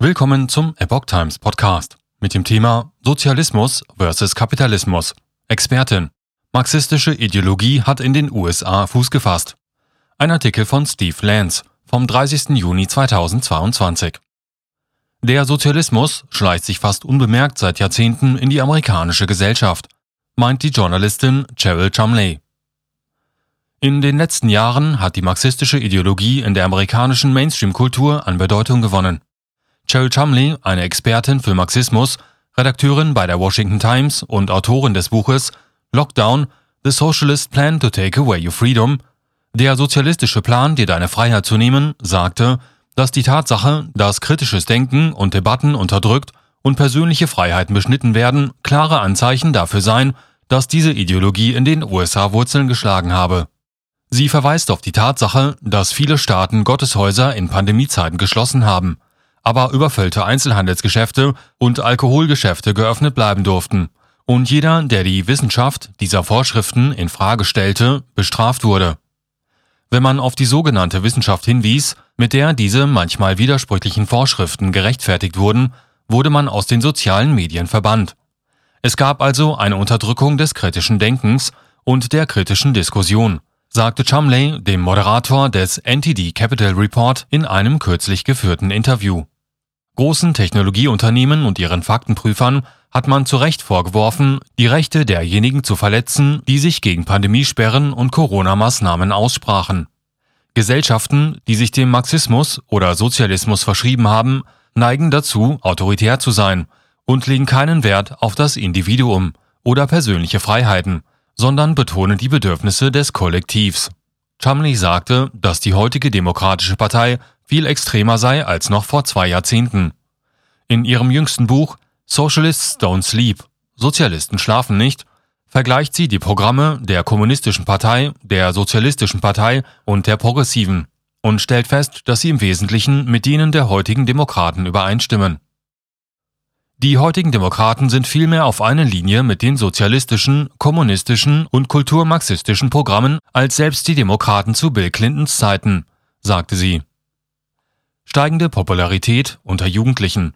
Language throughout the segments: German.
Willkommen zum Epoch Times Podcast mit dem Thema Sozialismus versus Kapitalismus. Expertin. Marxistische Ideologie hat in den USA Fuß gefasst. Ein Artikel von Steve Lance vom 30. Juni 2022. Der Sozialismus schleicht sich fast unbemerkt seit Jahrzehnten in die amerikanische Gesellschaft, meint die Journalistin Cheryl Chumley. In den letzten Jahren hat die marxistische Ideologie in der amerikanischen Mainstream-Kultur an Bedeutung gewonnen. Cheryl Chumley, eine Expertin für Marxismus, Redakteurin bei der Washington Times und Autorin des Buches Lockdown, The Socialist Plan to Take Away Your Freedom, der sozialistische Plan, dir deine Freiheit zu nehmen, sagte, dass die Tatsache, dass kritisches Denken und Debatten unterdrückt und persönliche Freiheiten beschnitten werden, klare Anzeichen dafür seien, dass diese Ideologie in den USA Wurzeln geschlagen habe. Sie verweist auf die Tatsache, dass viele Staaten Gotteshäuser in Pandemiezeiten geschlossen haben aber überfüllte Einzelhandelsgeschäfte und Alkoholgeschäfte geöffnet bleiben durften und jeder, der die Wissenschaft dieser Vorschriften in Frage stellte, bestraft wurde. Wenn man auf die sogenannte Wissenschaft hinwies, mit der diese manchmal widersprüchlichen Vorschriften gerechtfertigt wurden, wurde man aus den sozialen Medien verbannt. Es gab also eine Unterdrückung des kritischen Denkens und der kritischen Diskussion, sagte Chumley dem Moderator des NTD Capital Report in einem kürzlich geführten Interview. Großen Technologieunternehmen und ihren Faktenprüfern hat man zu Recht vorgeworfen, die Rechte derjenigen zu verletzen, die sich gegen Pandemiesperren und Corona-Maßnahmen aussprachen. Gesellschaften, die sich dem Marxismus oder Sozialismus verschrieben haben, neigen dazu, autoritär zu sein und legen keinen Wert auf das Individuum oder persönliche Freiheiten, sondern betonen die Bedürfnisse des Kollektivs. Chumley sagte, dass die heutige Demokratische Partei viel extremer sei als noch vor zwei Jahrzehnten. In ihrem jüngsten Buch Socialists Don't Sleep Sozialisten schlafen nicht vergleicht sie die Programme der Kommunistischen Partei, der Sozialistischen Partei und der Progressiven und stellt fest, dass sie im Wesentlichen mit denen der heutigen Demokraten übereinstimmen. Die heutigen Demokraten sind vielmehr auf einer Linie mit den sozialistischen, kommunistischen und kulturmarxistischen Programmen als selbst die Demokraten zu Bill Clintons Zeiten, sagte sie. Steigende Popularität unter Jugendlichen.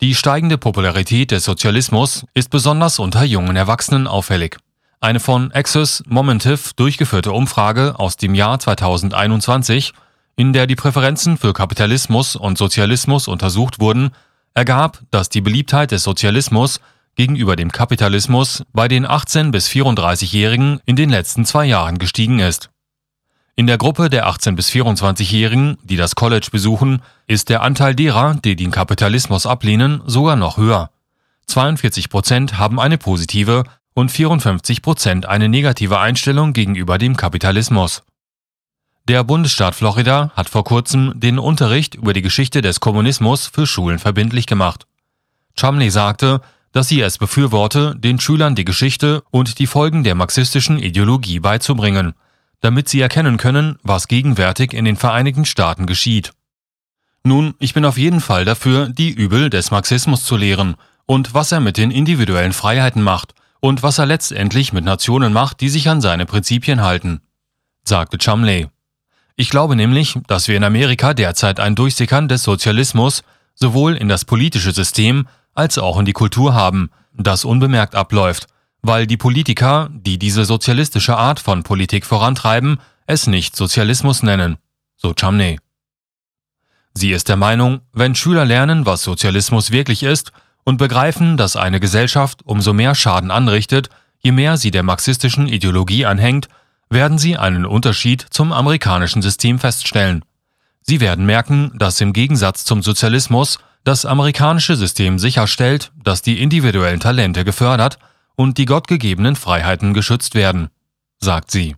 Die steigende Popularität des Sozialismus ist besonders unter jungen Erwachsenen auffällig. Eine von Access Momentive durchgeführte Umfrage aus dem Jahr 2021, in der die Präferenzen für Kapitalismus und Sozialismus untersucht wurden, ergab, dass die Beliebtheit des Sozialismus gegenüber dem Kapitalismus bei den 18 bis 34-Jährigen in den letzten zwei Jahren gestiegen ist. In der Gruppe der 18- bis 24-Jährigen, die das College besuchen, ist der Anteil derer, die den Kapitalismus ablehnen, sogar noch höher. 42 Prozent haben eine positive und 54 Prozent eine negative Einstellung gegenüber dem Kapitalismus. Der Bundesstaat Florida hat vor kurzem den Unterricht über die Geschichte des Kommunismus für Schulen verbindlich gemacht. Chumley sagte, dass sie es befürworte, den Schülern die Geschichte und die Folgen der marxistischen Ideologie beizubringen – damit sie erkennen können, was gegenwärtig in den Vereinigten Staaten geschieht. Nun, ich bin auf jeden Fall dafür, die Übel des Marxismus zu lehren und was er mit den individuellen Freiheiten macht und was er letztendlich mit Nationen macht, die sich an seine Prinzipien halten, sagte Chumley. Ich glaube nämlich, dass wir in Amerika derzeit ein Durchsickern des Sozialismus sowohl in das politische System als auch in die Kultur haben, das unbemerkt abläuft weil die Politiker, die diese sozialistische Art von Politik vorantreiben, es nicht Sozialismus nennen, so Chumney. Sie ist der Meinung, wenn Schüler lernen, was Sozialismus wirklich ist und begreifen, dass eine Gesellschaft umso mehr Schaden anrichtet, je mehr sie der marxistischen Ideologie anhängt, werden sie einen Unterschied zum amerikanischen System feststellen. Sie werden merken, dass im Gegensatz zum Sozialismus das amerikanische System sicherstellt, dass die individuellen Talente gefördert und die gottgegebenen Freiheiten geschützt werden, sagt sie.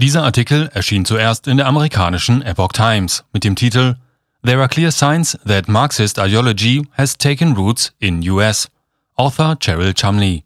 Dieser Artikel erschien zuerst in der amerikanischen Epoch Times mit dem Titel There are clear signs that Marxist ideology has taken roots in US. Author Cheryl Chumley.